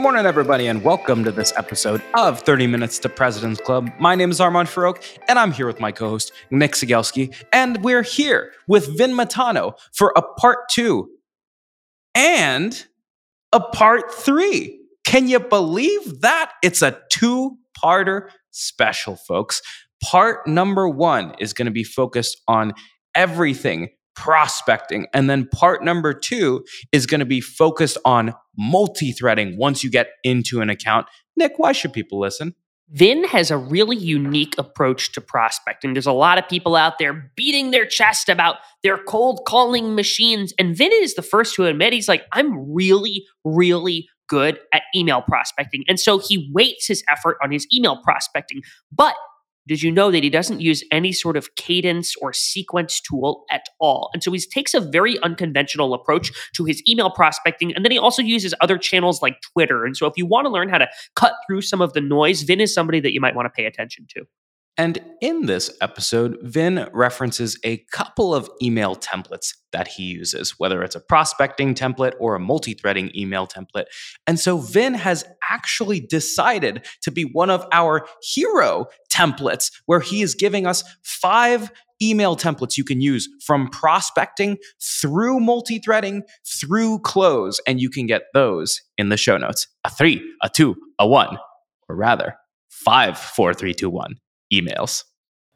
Morning, everybody, and welcome to this episode of 30 Minutes to President's Club. My name is Armand Farrokh, and I'm here with my co host, Nick Cegelski, and we're here with Vin Matano for a part two and a part three. Can you believe that? It's a two parter special, folks. Part number one is going to be focused on everything prospecting. And then part number two is going to be focused on multi threading once you get into an account. Nick, why should people listen? Vin has a really unique approach to prospecting. There's a lot of people out there beating their chest about their cold calling machines. And Vin is the first to admit he's like, I'm really, really good at email prospecting. And so he weights his effort on his email prospecting. But did you know that he doesn't use any sort of cadence or sequence tool at all? And so he takes a very unconventional approach to his email prospecting. And then he also uses other channels like Twitter. And so if you want to learn how to cut through some of the noise, Vin is somebody that you might want to pay attention to. And in this episode, Vin references a couple of email templates that he uses, whether it's a prospecting template or a multi threading email template. And so Vin has actually decided to be one of our hero templates, where he is giving us five email templates you can use from prospecting through multi threading through close. And you can get those in the show notes a three, a two, a one, or rather, five, four, three, two, one emails.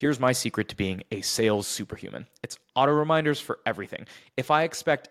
Here's my secret to being a sales superhuman it's auto reminders for everything. If I expect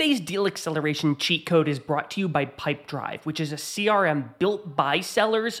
Today's deal acceleration cheat code is brought to you by Pipedrive, which is a CRM built by sellers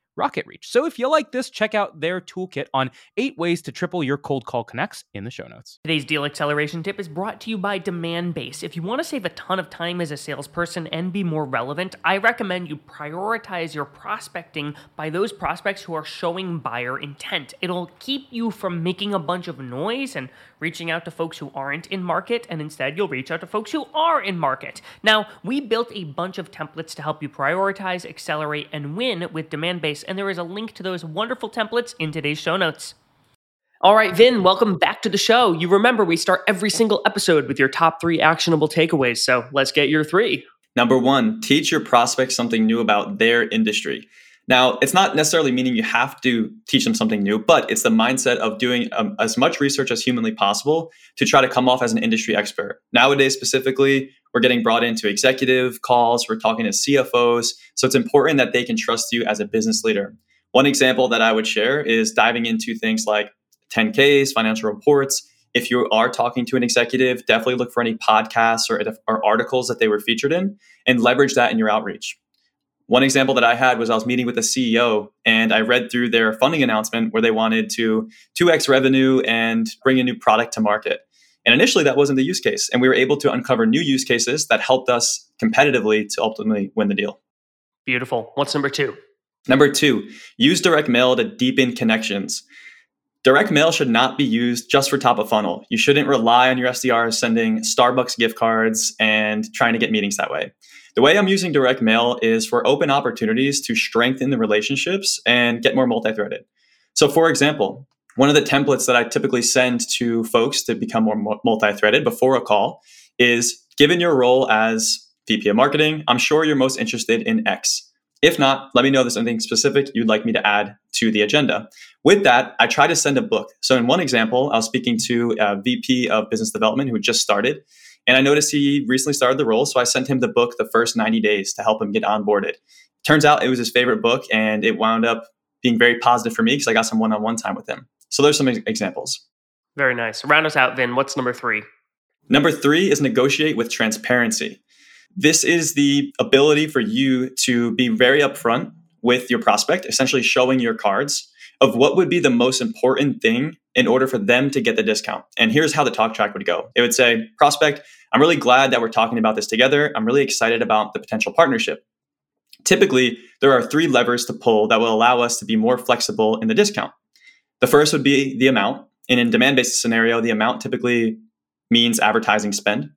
RocketReach. So if you like this, check out their toolkit on eight ways to triple your cold call connects in the show notes. Today's deal acceleration tip is brought to you by Demandbase. If you want to save a ton of time as a salesperson and be more relevant, I recommend you prioritize your prospecting by those prospects who are showing buyer intent. It'll keep you from making a bunch of noise and reaching out to folks who aren't in market, and instead you'll reach out to folks who are in market. Now, we built a bunch of templates to help you prioritize, accelerate, and win with Demandbase and there is a link to those wonderful templates in today's show notes. All right, Vin, welcome back to the show. You remember we start every single episode with your top three actionable takeaways, so let's get your three. Number one, teach your prospects something new about their industry. Now, it's not necessarily meaning you have to teach them something new, but it's the mindset of doing um, as much research as humanly possible to try to come off as an industry expert. Nowadays, specifically, we're getting brought into executive calls, we're talking to CFOs. So it's important that they can trust you as a business leader. One example that I would share is diving into things like 10Ks, financial reports. If you are talking to an executive, definitely look for any podcasts or, or articles that they were featured in and leverage that in your outreach. One example that I had was I was meeting with a CEO and I read through their funding announcement where they wanted to 2x revenue and bring a new product to market. And initially, that wasn't the use case. And we were able to uncover new use cases that helped us competitively to ultimately win the deal. Beautiful. What's number two? Number two, use direct mail to deepen connections. Direct mail should not be used just for top of funnel. You shouldn't rely on your SDRs sending Starbucks gift cards and trying to get meetings that way. The way I'm using direct mail is for open opportunities to strengthen the relationships and get more multi threaded. So, for example, one of the templates that I typically send to folks to become more multi threaded before a call is given your role as VP of marketing, I'm sure you're most interested in X. If not, let me know if there's something specific you'd like me to add to the agenda. With that, I try to send a book. So, in one example, I was speaking to a VP of business development who just started, and I noticed he recently started the role. So, I sent him the book, The First 90 Days, to help him get onboarded. Turns out it was his favorite book, and it wound up being very positive for me because I got some one on one time with him. So, there's some examples. Very nice. Round us out, Vin. What's number three? Number three is negotiate with transparency. This is the ability for you to be very upfront with your prospect, essentially showing your cards of what would be the most important thing in order for them to get the discount. And here's how the talk track would go it would say, Prospect, I'm really glad that we're talking about this together. I'm really excited about the potential partnership. Typically, there are three levers to pull that will allow us to be more flexible in the discount. The first would be the amount. And in Demandbase scenario, the amount typically means advertising spend.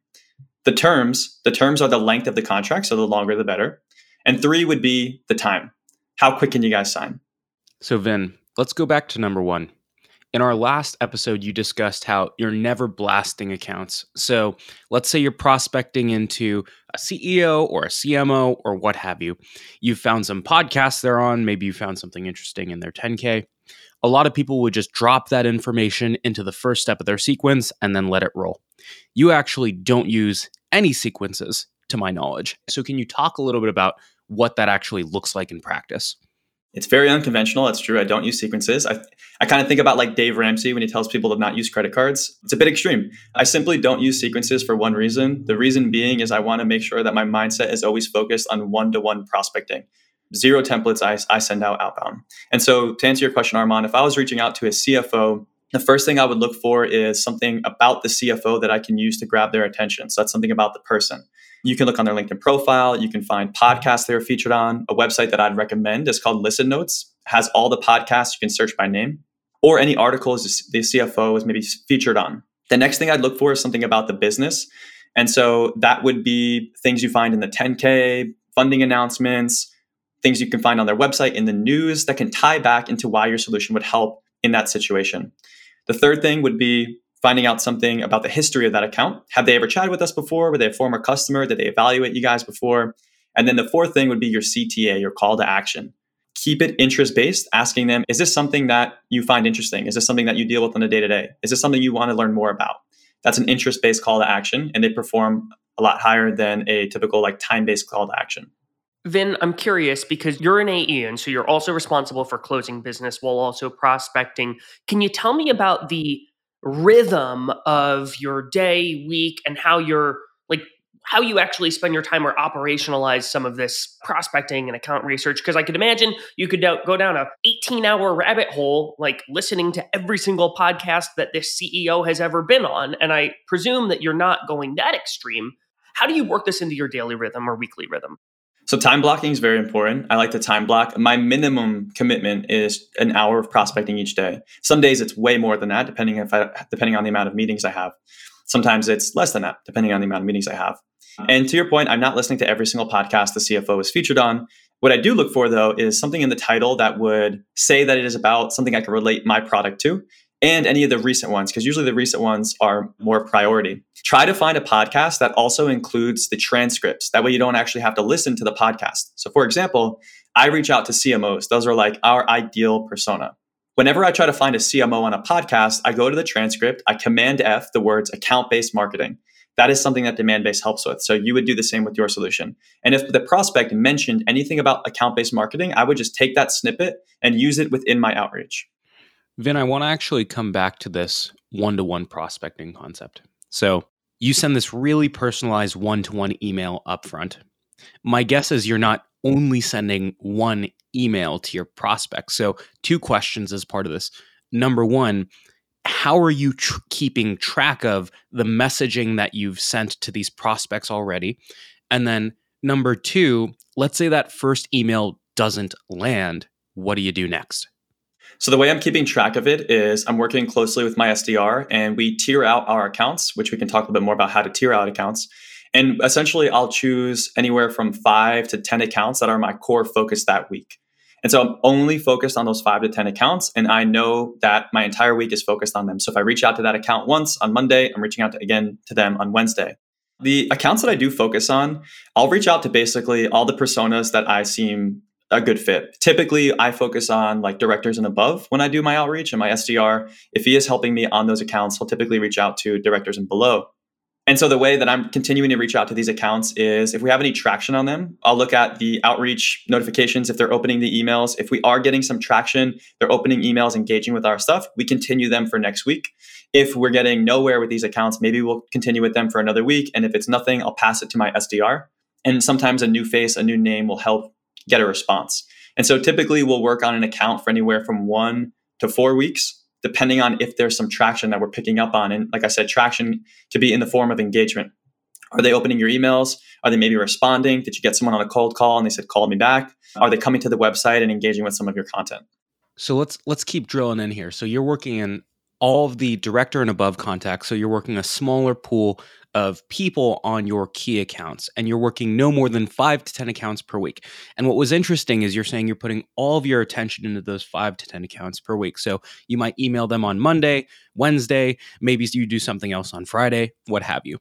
The terms, the terms are the length of the contract, so the longer the better. And three would be the time. How quick can you guys sign? So, Vin, let's go back to number one. In our last episode, you discussed how you're never blasting accounts. So, let's say you're prospecting into a CEO or a CMO or what have you. You've found some podcasts they're on, maybe you found something interesting in their 10K. A lot of people would just drop that information into the first step of their sequence and then let it roll. You actually don't use any sequences, to my knowledge. So, can you talk a little bit about what that actually looks like in practice? It's very unconventional. That's true. I don't use sequences. I, I kind of think about like Dave Ramsey when he tells people to not use credit cards. It's a bit extreme. I simply don't use sequences for one reason. The reason being is I want to make sure that my mindset is always focused on one to one prospecting. Zero templates I, I send out outbound. And so, to answer your question, Armand, if I was reaching out to a CFO the first thing I would look for is something about the CFO that I can use to grab their attention. So that's something about the person. You can look on their LinkedIn profile. You can find podcasts they're featured on. A website that I'd recommend is called Listen Notes. has all the podcasts you can search by name or any articles the CFO is maybe featured on. The next thing I'd look for is something about the business. And so that would be things you find in the 10K, funding announcements, things you can find on their website in the news that can tie back into why your solution would help in that situation. The third thing would be finding out something about the history of that account. Have they ever chatted with us before? Were they a former customer? Did they evaluate you guys before? And then the fourth thing would be your CTA, your call to action. Keep it interest based, asking them, is this something that you find interesting? Is this something that you deal with on a day to day? Is this something you want to learn more about? That's an interest based call to action, and they perform a lot higher than a typical like time based call to action. Vin, I'm curious because you're an AE, and so you're also responsible for closing business while also prospecting. Can you tell me about the rhythm of your day, week, and how you're like how you actually spend your time or operationalize some of this prospecting and account research. Because i could imagine you could go down a 18 hour rabbit hole like listening to every single podcast that this ceo has ever been on and i presume that you're not going that extreme. How do you work this into your daily rhythm or weekly rhythm so time blocking is very important. I like to time block. My minimum commitment is an hour of prospecting each day. Some days it's way more than that, depending if I, depending on the amount of meetings I have. Sometimes it's less than that, depending on the amount of meetings I have. Uh-huh. And to your point, I'm not listening to every single podcast the CFO is featured on. What I do look for though is something in the title that would say that it is about something I can relate my product to and any of the recent ones, because usually the recent ones are more priority. Try to find a podcast that also includes the transcripts. That way you don't actually have to listen to the podcast. So, for example, I reach out to CMOs. Those are like our ideal persona. Whenever I try to find a CMO on a podcast, I go to the transcript, I command F the words account based marketing. That is something that demand Demandbase helps with. So you would do the same with your solution. And if the prospect mentioned anything about account based marketing, I would just take that snippet and use it within my outreach. Vin, I want to actually come back to this one to one prospecting concept. So you send this really personalized one to one email upfront. My guess is you're not only sending one email to your prospects. So, two questions as part of this. Number one, how are you tr- keeping track of the messaging that you've sent to these prospects already? And then number two, let's say that first email doesn't land. What do you do next? So the way I'm keeping track of it is I'm working closely with my SDR and we tier out our accounts, which we can talk a little bit more about how to tier out accounts. And essentially, I'll choose anywhere from five to 10 accounts that are my core focus that week. And so I'm only focused on those five to 10 accounts. And I know that my entire week is focused on them. So if I reach out to that account once on Monday, I'm reaching out to, again to them on Wednesday. The accounts that I do focus on, I'll reach out to basically all the personas that I seem a good fit. Typically, I focus on like directors and above when I do my outreach and my SDR. If he is helping me on those accounts, he'll typically reach out to directors and below. And so the way that I'm continuing to reach out to these accounts is if we have any traction on them, I'll look at the outreach notifications if they're opening the emails. If we are getting some traction, they're opening emails, engaging with our stuff, we continue them for next week. If we're getting nowhere with these accounts, maybe we'll continue with them for another week. And if it's nothing, I'll pass it to my SDR. And sometimes a new face, a new name will help get a response. And so typically we'll work on an account for anywhere from one to four weeks depending on if there's some traction that we're picking up on. And like I said, traction to be in the form of engagement. Are they opening your emails? Are they maybe responding? Did you get someone on a cold call and they said, call me back? Are they coming to the website and engaging with some of your content? So let's let's keep drilling in here. So you're working in all of the director and above contacts. So you're working a smaller pool of people on your key accounts and you're working no more than five to 10 accounts per week. And what was interesting is you're saying you're putting all of your attention into those five to 10 accounts per week. So you might email them on Monday, Wednesday, maybe you do something else on Friday, what have you.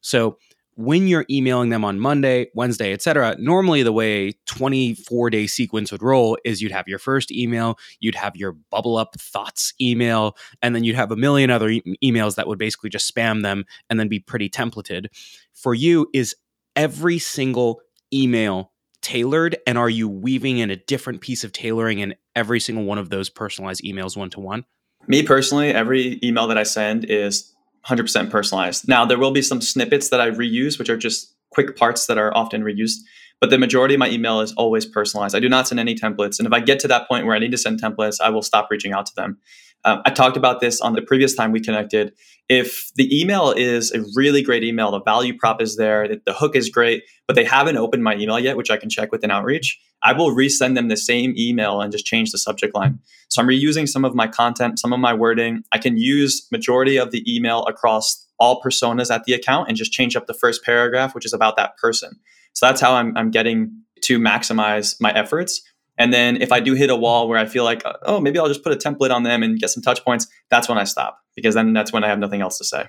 So when you're emailing them on Monday, Wednesday, etc., normally the way 24 day sequence would roll is you'd have your first email, you'd have your bubble up thoughts email, and then you'd have a million other e- emails that would basically just spam them and then be pretty templated. For you, is every single email tailored, and are you weaving in a different piece of tailoring in every single one of those personalized emails one to one? Me personally, every email that I send is 100% personalized. Now, there will be some snippets that I reuse, which are just quick parts that are often reused, but the majority of my email is always personalized. I do not send any templates. And if I get to that point where I need to send templates, I will stop reaching out to them. Um, I talked about this on the previous time we connected. If the email is a really great email, the value prop is there, the hook is great, but they haven't opened my email yet, which I can check with an outreach, I will resend them the same email and just change the subject line. So I'm reusing some of my content, some of my wording. I can use majority of the email across all personas at the account and just change up the first paragraph, which is about that person. So that's how I'm, I'm getting to maximize my efforts. And then if I do hit a wall where I feel like, uh, oh, maybe I'll just put a template on them and get some touch points, that's when I stop because then that's when I have nothing else to say.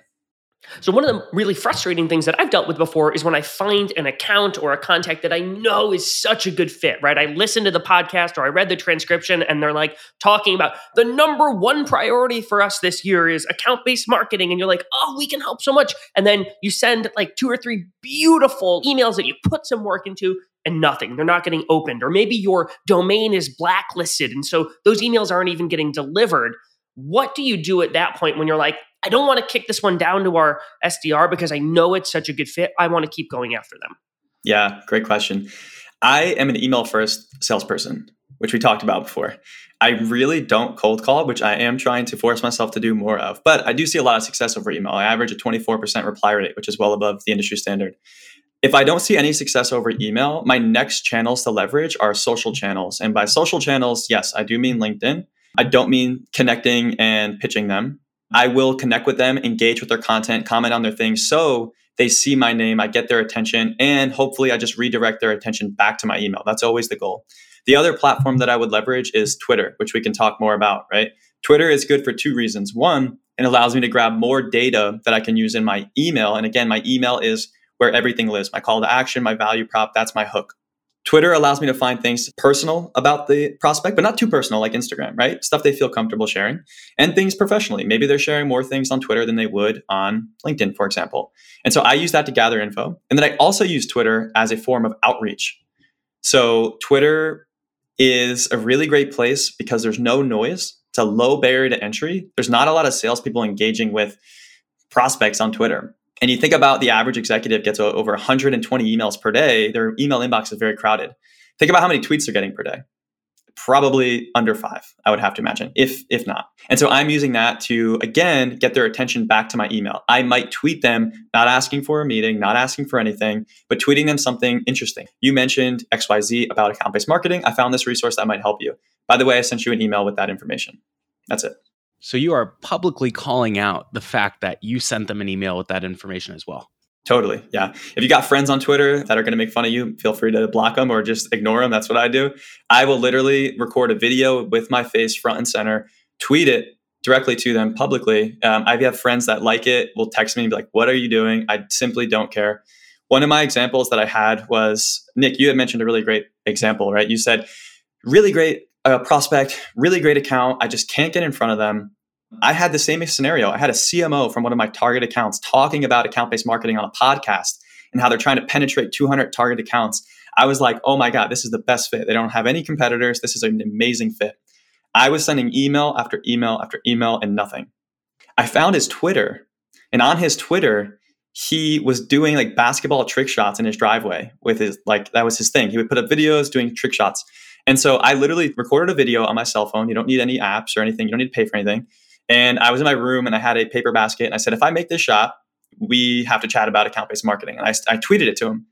So, one of the really frustrating things that I've dealt with before is when I find an account or a contact that I know is such a good fit, right? I listen to the podcast or I read the transcription and they're like talking about the number one priority for us this year is account based marketing. And you're like, oh, we can help so much. And then you send like two or three beautiful emails that you put some work into and nothing. They're not getting opened. Or maybe your domain is blacklisted. And so those emails aren't even getting delivered. What do you do at that point when you're like, I don't want to kick this one down to our SDR because I know it's such a good fit. I want to keep going after them. Yeah, great question. I am an email first salesperson, which we talked about before. I really don't cold call, which I am trying to force myself to do more of. But I do see a lot of success over email. I average a 24% reply rate, which is well above the industry standard. If I don't see any success over email, my next channels to leverage are social channels. And by social channels, yes, I do mean LinkedIn. I don't mean connecting and pitching them. I will connect with them, engage with their content, comment on their things so they see my name, I get their attention, and hopefully I just redirect their attention back to my email. That's always the goal. The other platform that I would leverage is Twitter, which we can talk more about, right? Twitter is good for two reasons. One, it allows me to grab more data that I can use in my email. And again, my email is where everything lives my call to action, my value prop, that's my hook. Twitter allows me to find things personal about the prospect, but not too personal like Instagram, right? Stuff they feel comfortable sharing and things professionally. Maybe they're sharing more things on Twitter than they would on LinkedIn, for example. And so I use that to gather info. And then I also use Twitter as a form of outreach. So Twitter is a really great place because there's no noise. It's a low barrier to entry. There's not a lot of salespeople engaging with prospects on Twitter. And you think about the average executive gets over 120 emails per day, their email inbox is very crowded. Think about how many tweets they're getting per day. Probably under five, I would have to imagine, if if not. And so I'm using that to again get their attention back to my email. I might tweet them, not asking for a meeting, not asking for anything, but tweeting them something interesting. You mentioned XYZ about account-based marketing. I found this resource that might help you. By the way, I sent you an email with that information. That's it. So you are publicly calling out the fact that you sent them an email with that information as well. Totally. Yeah. If you got friends on Twitter that are going to make fun of you, feel free to block them or just ignore them. That's what I do. I will literally record a video with my face front and center, tweet it directly to them publicly. Um, I have friends that like it, will text me and be like, What are you doing? I simply don't care. One of my examples that I had was Nick, you had mentioned a really great example, right? You said, Really great a prospect, really great account. I just can't get in front of them. I had the same scenario. I had a CMO from one of my target accounts talking about account based marketing on a podcast and how they're trying to penetrate 200 target accounts. I was like, oh my God, this is the best fit. They don't have any competitors. This is an amazing fit. I was sending email after email after email and nothing. I found his Twitter, and on his Twitter, he was doing like basketball trick shots in his driveway with his, like, that was his thing. He would put up videos doing trick shots. And so I literally recorded a video on my cell phone. You don't need any apps or anything. You don't need to pay for anything. And I was in my room and I had a paper basket and I said, if I make this shot, we have to chat about account based marketing. And I, I tweeted it to him.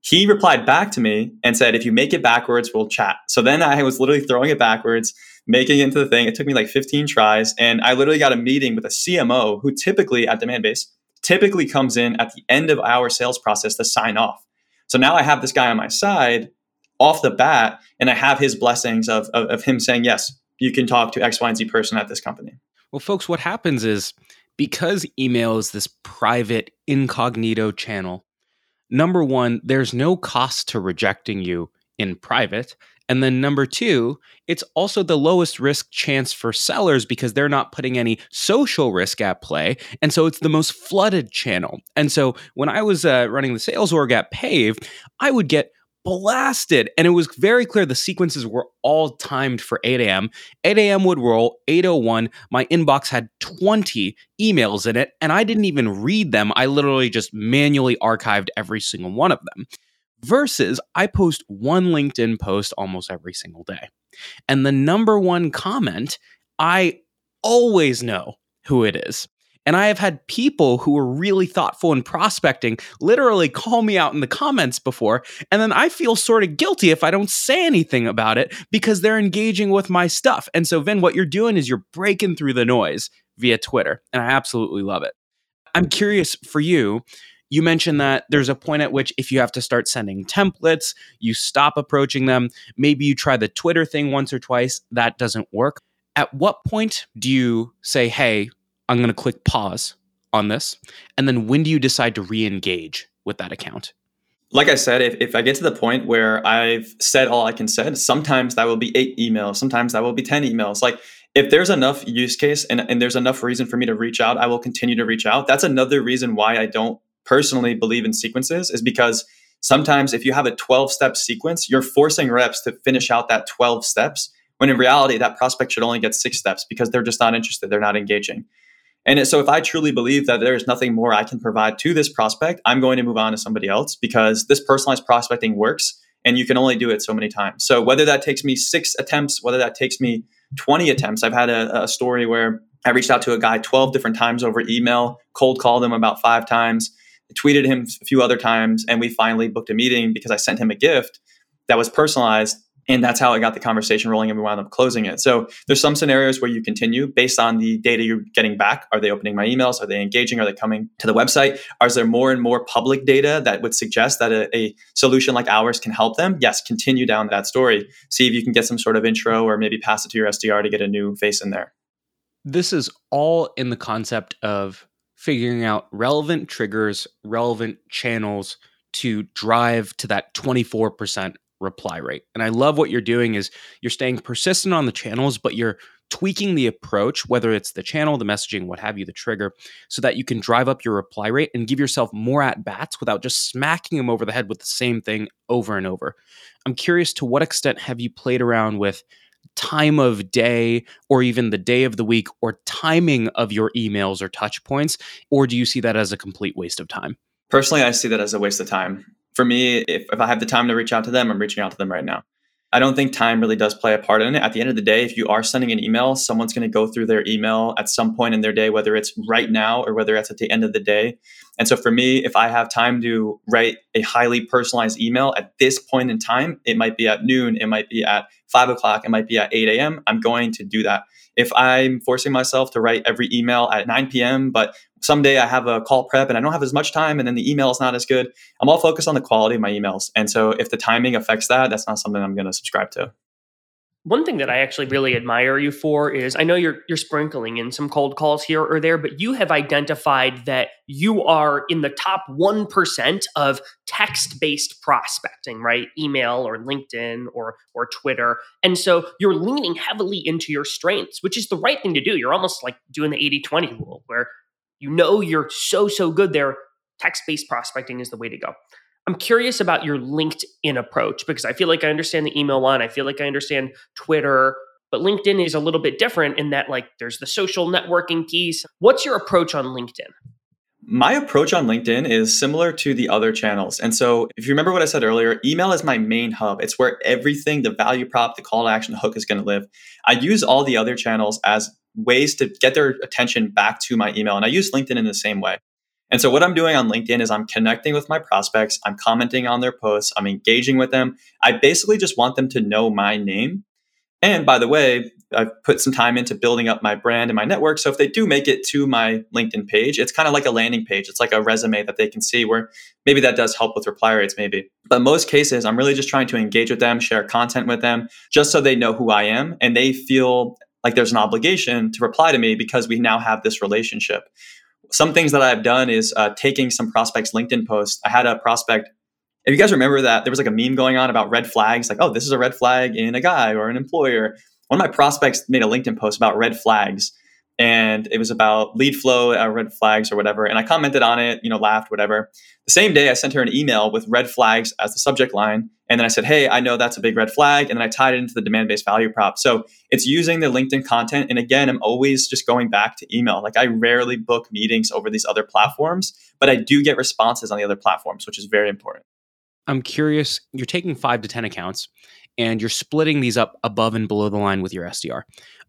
He replied back to me and said, if you make it backwards, we'll chat. So then I was literally throwing it backwards, making it into the thing. It took me like 15 tries. And I literally got a meeting with a CMO who typically at Demandbase typically comes in at the end of our sales process to sign off. So now I have this guy on my side off the bat, and I have his blessings of, of, of him saying, yes, you can talk to X, Y, and Z person at this company. Well, folks, what happens is because email is this private incognito channel, number one, there's no cost to rejecting you in private. And then number two, it's also the lowest risk chance for sellers because they're not putting any social risk at play. And so it's the most flooded channel. And so when I was uh, running the sales org at Pave, I would get blasted. And it was very clear the sequences were all timed for 8 a.m. 8 a.m. would roll, 801. My inbox had 20 emails in it, and I didn't even read them. I literally just manually archived every single one of them. Versus, I post one LinkedIn post almost every single day. And the number one comment, I always know who it is. And I have had people who are really thoughtful in prospecting literally call me out in the comments before. And then I feel sort of guilty if I don't say anything about it because they're engaging with my stuff. And so, Vin, what you're doing is you're breaking through the noise via Twitter. And I absolutely love it. I'm curious for you. You mentioned that there's a point at which if you have to start sending templates, you stop approaching them. Maybe you try the Twitter thing once or twice, that doesn't work. At what point do you say, hey, I'm going to click pause on this. And then when do you decide to re engage with that account? Like I said, if, if I get to the point where I've said all I can say, sometimes that will be eight emails, sometimes that will be 10 emails. Like if there's enough use case and, and there's enough reason for me to reach out, I will continue to reach out. That's another reason why I don't personally believe in sequences, is because sometimes if you have a 12 step sequence, you're forcing reps to finish out that 12 steps. When in reality, that prospect should only get six steps because they're just not interested, they're not engaging. And so if I truly believe that there is nothing more I can provide to this prospect, I'm going to move on to somebody else because this personalized prospecting works and you can only do it so many times. So whether that takes me six attempts, whether that takes me 20 attempts, I've had a, a story where I reached out to a guy 12 different times over email, cold called him about five times, tweeted him a few other times, and we finally booked a meeting because I sent him a gift that was personalized and that's how I got the conversation rolling and we wound up closing it. So there's some scenarios where you continue based on the data you're getting back. Are they opening my emails? Are they engaging? Are they coming to the website? Is there more and more public data that would suggest that a, a solution like ours can help them? Yes, continue down that story. See if you can get some sort of intro or maybe pass it to your SDR to get a new face in there. This is all in the concept of figuring out relevant triggers, relevant channels to drive to that 24% reply rate. And I love what you're doing is you're staying persistent on the channels, but you're tweaking the approach, whether it's the channel, the messaging, what have you, the trigger, so that you can drive up your reply rate and give yourself more at bats without just smacking them over the head with the same thing over and over. I'm curious to what extent have you played around with time of day or even the day of the week or timing of your emails or touch points? Or do you see that as a complete waste of time? Personally, I see that as a waste of time. For me, if, if I have the time to reach out to them, I'm reaching out to them right now. I don't think time really does play a part in it. At the end of the day, if you are sending an email, someone's going to go through their email at some point in their day, whether it's right now or whether it's at the end of the day. And so for me, if I have time to write a highly personalized email at this point in time, it might be at noon, it might be at five o'clock, it might be at 8 a.m., I'm going to do that. If I'm forcing myself to write every email at 9 p.m., but someday I have a call prep and I don't have as much time and then the email is not as good. I'm all focused on the quality of my emails. And so if the timing affects that, that's not something I'm going to subscribe to. One thing that I actually really admire you for is I know you're you're sprinkling in some cold calls here or there, but you have identified that you are in the top 1% of text-based prospecting, right? Email or LinkedIn or or Twitter. And so you're leaning heavily into your strengths, which is the right thing to do. You're almost like doing the 80-20 rule where you know you're so, so good there. Text based prospecting is the way to go. I'm curious about your LinkedIn approach because I feel like I understand the email one. I feel like I understand Twitter, but LinkedIn is a little bit different in that, like, there's the social networking piece. What's your approach on LinkedIn? My approach on LinkedIn is similar to the other channels. And so, if you remember what I said earlier, email is my main hub. It's where everything, the value prop, the call to action, the hook is going to live. I use all the other channels as ways to get their attention back to my email. And I use LinkedIn in the same way. And so, what I'm doing on LinkedIn is I'm connecting with my prospects, I'm commenting on their posts, I'm engaging with them. I basically just want them to know my name. And by the way, I've put some time into building up my brand and my network. So if they do make it to my LinkedIn page, it's kind of like a landing page. It's like a resume that they can see where maybe that does help with reply rates, maybe. But most cases, I'm really just trying to engage with them, share content with them, just so they know who I am and they feel like there's an obligation to reply to me because we now have this relationship. Some things that I've done is uh, taking some prospects' LinkedIn posts. I had a prospect. If you guys remember that there was like a meme going on about red flags, like, oh, this is a red flag in a guy or an employer. One of my prospects made a LinkedIn post about red flags and it was about lead flow, uh, red flags, or whatever. And I commented on it, you know, laughed, whatever. The same day, I sent her an email with red flags as the subject line. And then I said, hey, I know that's a big red flag. And then I tied it into the Demandbase value prop. So it's using the LinkedIn content. And again, I'm always just going back to email. Like I rarely book meetings over these other platforms, but I do get responses on the other platforms, which is very important. I'm curious, you're taking five to 10 accounts and you're splitting these up above and below the line with your SDR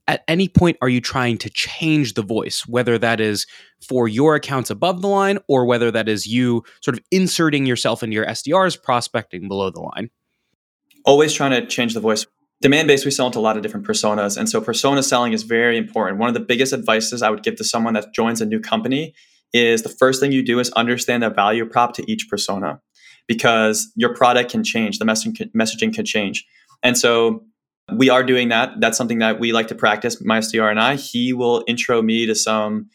at any point are you trying to change the voice, whether that is for your accounts above the line or whether that is you sort of inserting yourself into your SDRs prospecting below the line? Always trying to change the voice. Demandbase, we sell into a lot of different personas. And so persona selling is very important. One of the biggest advices I would give to someone that joins a new company is the first thing you do is understand the value prop to each persona because your product can change, the messaging can change. And so we are doing that. That's something that we like to practice, my SDR and I. He will intro me to some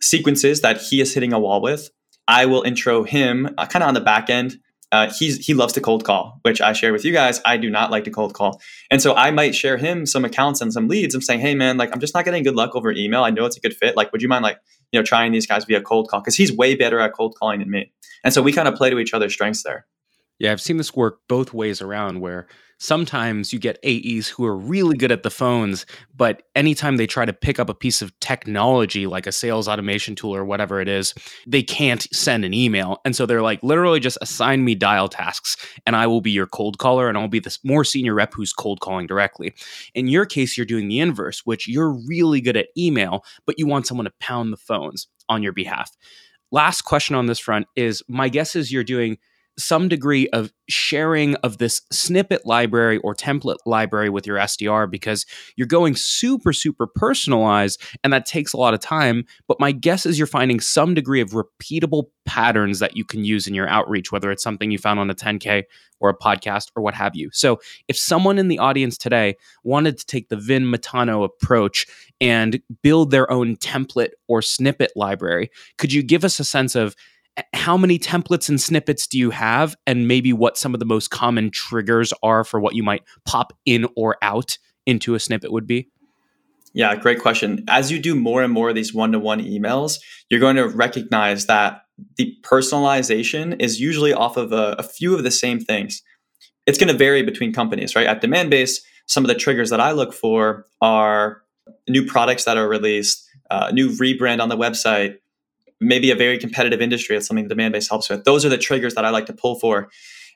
sequences that he is hitting a wall with. I will intro him uh, kind of on the back end. Uh, he's he loves to cold call, which I share with you guys. I do not like to cold call, and so I might share him some accounts and some leads. I'm saying, hey man, like I'm just not getting good luck over email. I know it's a good fit. Like, would you mind like you know trying these guys via cold call because he's way better at cold calling than me, and so we kind of play to each other's strengths there. Yeah, I've seen this work both ways around where sometimes you get AEs who are really good at the phones, but anytime they try to pick up a piece of technology like a sales automation tool or whatever it is, they can't send an email. And so they're like, literally just assign me dial tasks and I will be your cold caller and I'll be the more senior rep who's cold calling directly. In your case, you're doing the inverse, which you're really good at email, but you want someone to pound the phones on your behalf. Last question on this front is my guess is you're doing some degree of sharing of this snippet library or template library with your SDR because you're going super, super personalized and that takes a lot of time. But my guess is you're finding some degree of repeatable patterns that you can use in your outreach, whether it's something you found on a 10K or a podcast or what have you. So if someone in the audience today wanted to take the Vin Matano approach and build their own template or snippet library, could you give us a sense of how many templates and snippets do you have? And maybe what some of the most common triggers are for what you might pop in or out into a snippet would be? Yeah great question. As you do more and more of these one-to-one emails you're going to recognize that the personalization is usually off of a, a few of the same things. It's going to vary between companies right? At Demandbase some of the triggers that i look for are new products that are released uh, new rebrand on the website maybe a very competitive industry. It's something Demandbase helps with. Those are the triggers that I like to pull for.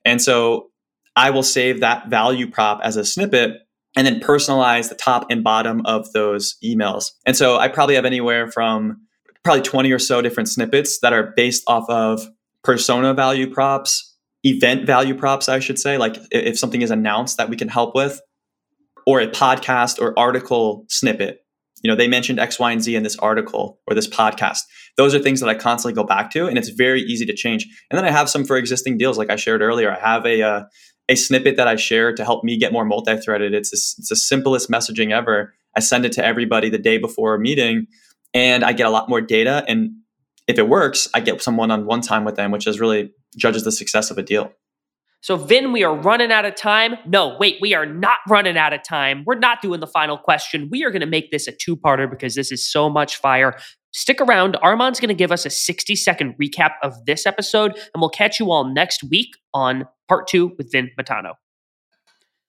And so I will save that value prop as a snippet and then personalize the top and bottom of those emails. And so I probably have anywhere from probably 20 or so different snippets that are based off of persona value props, event value props, I should say, like if something is announced that we can help with, or a podcast or article snippet you know they mentioned x y and z in this article or this podcast. Those are things that i constantly go back to and it's very easy to change. And then i have some for existing deals like i shared earlier. I have a uh, a snippet that i share to help me get more multi-threaded. It's, it's the simplest messaging ever. I send it to everybody the day before a meeting and i get a lot more data. And if it works i get some one-on-one time with them which is really judges the success of a deal so, Vin, we are running out of time. No, wait, we are not running out of time. We're not doing the final question. We are going to make this a two parter because this is so much fire. Stick around. Armand's going to give us a 60 second recap of this episode, and we'll catch you all next week on part two with Vin Matano.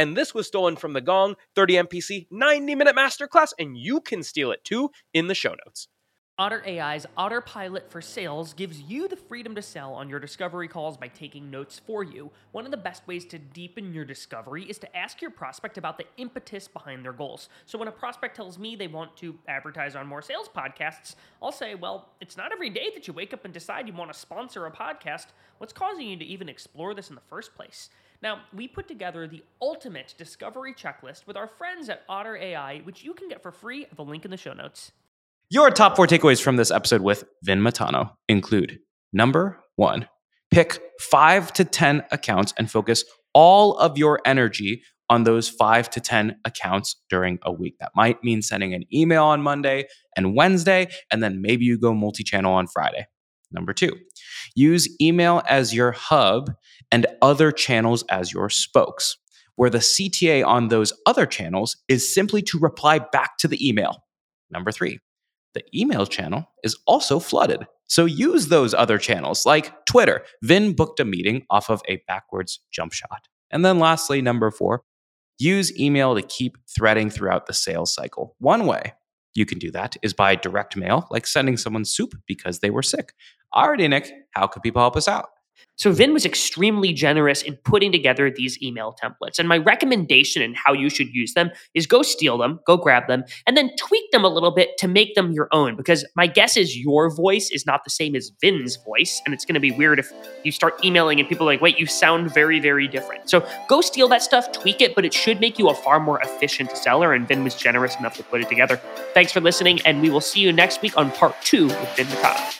And this was stolen from the Gong 30 MPC 90 minute masterclass, and you can steal it too in the show notes. Otter AI's Otter Pilot for Sales gives you the freedom to sell on your discovery calls by taking notes for you. One of the best ways to deepen your discovery is to ask your prospect about the impetus behind their goals. So when a prospect tells me they want to advertise on more sales podcasts, I'll say, well, it's not every day that you wake up and decide you want to sponsor a podcast. What's causing you to even explore this in the first place? Now, we put together the ultimate discovery checklist with our friends at Otter AI, which you can get for free at the link in the show notes. Your top four takeaways from this episode with Vin Matano include number one, pick five to 10 accounts and focus all of your energy on those five to 10 accounts during a week. That might mean sending an email on Monday and Wednesday, and then maybe you go multi channel on Friday. Number two, use email as your hub and other channels as your spokes, where the CTA on those other channels is simply to reply back to the email. Number three, the email channel is also flooded. So use those other channels like Twitter. Vin booked a meeting off of a backwards jump shot. And then lastly, number four, use email to keep threading throughout the sales cycle. One way you can do that is by direct mail, like sending someone soup because they were sick. Alrighty, Nick, how can people help us out? So Vin was extremely generous in putting together these email templates. And my recommendation and how you should use them is go steal them, go grab them, and then tweak them a little bit to make them your own. Because my guess is your voice is not the same as Vin's voice. And it's going to be weird if you start emailing and people are like, wait, you sound very, very different. So go steal that stuff, tweak it, but it should make you a far more efficient seller. And Vin was generous enough to put it together. Thanks for listening. And we will see you next week on part two with Vin Matano.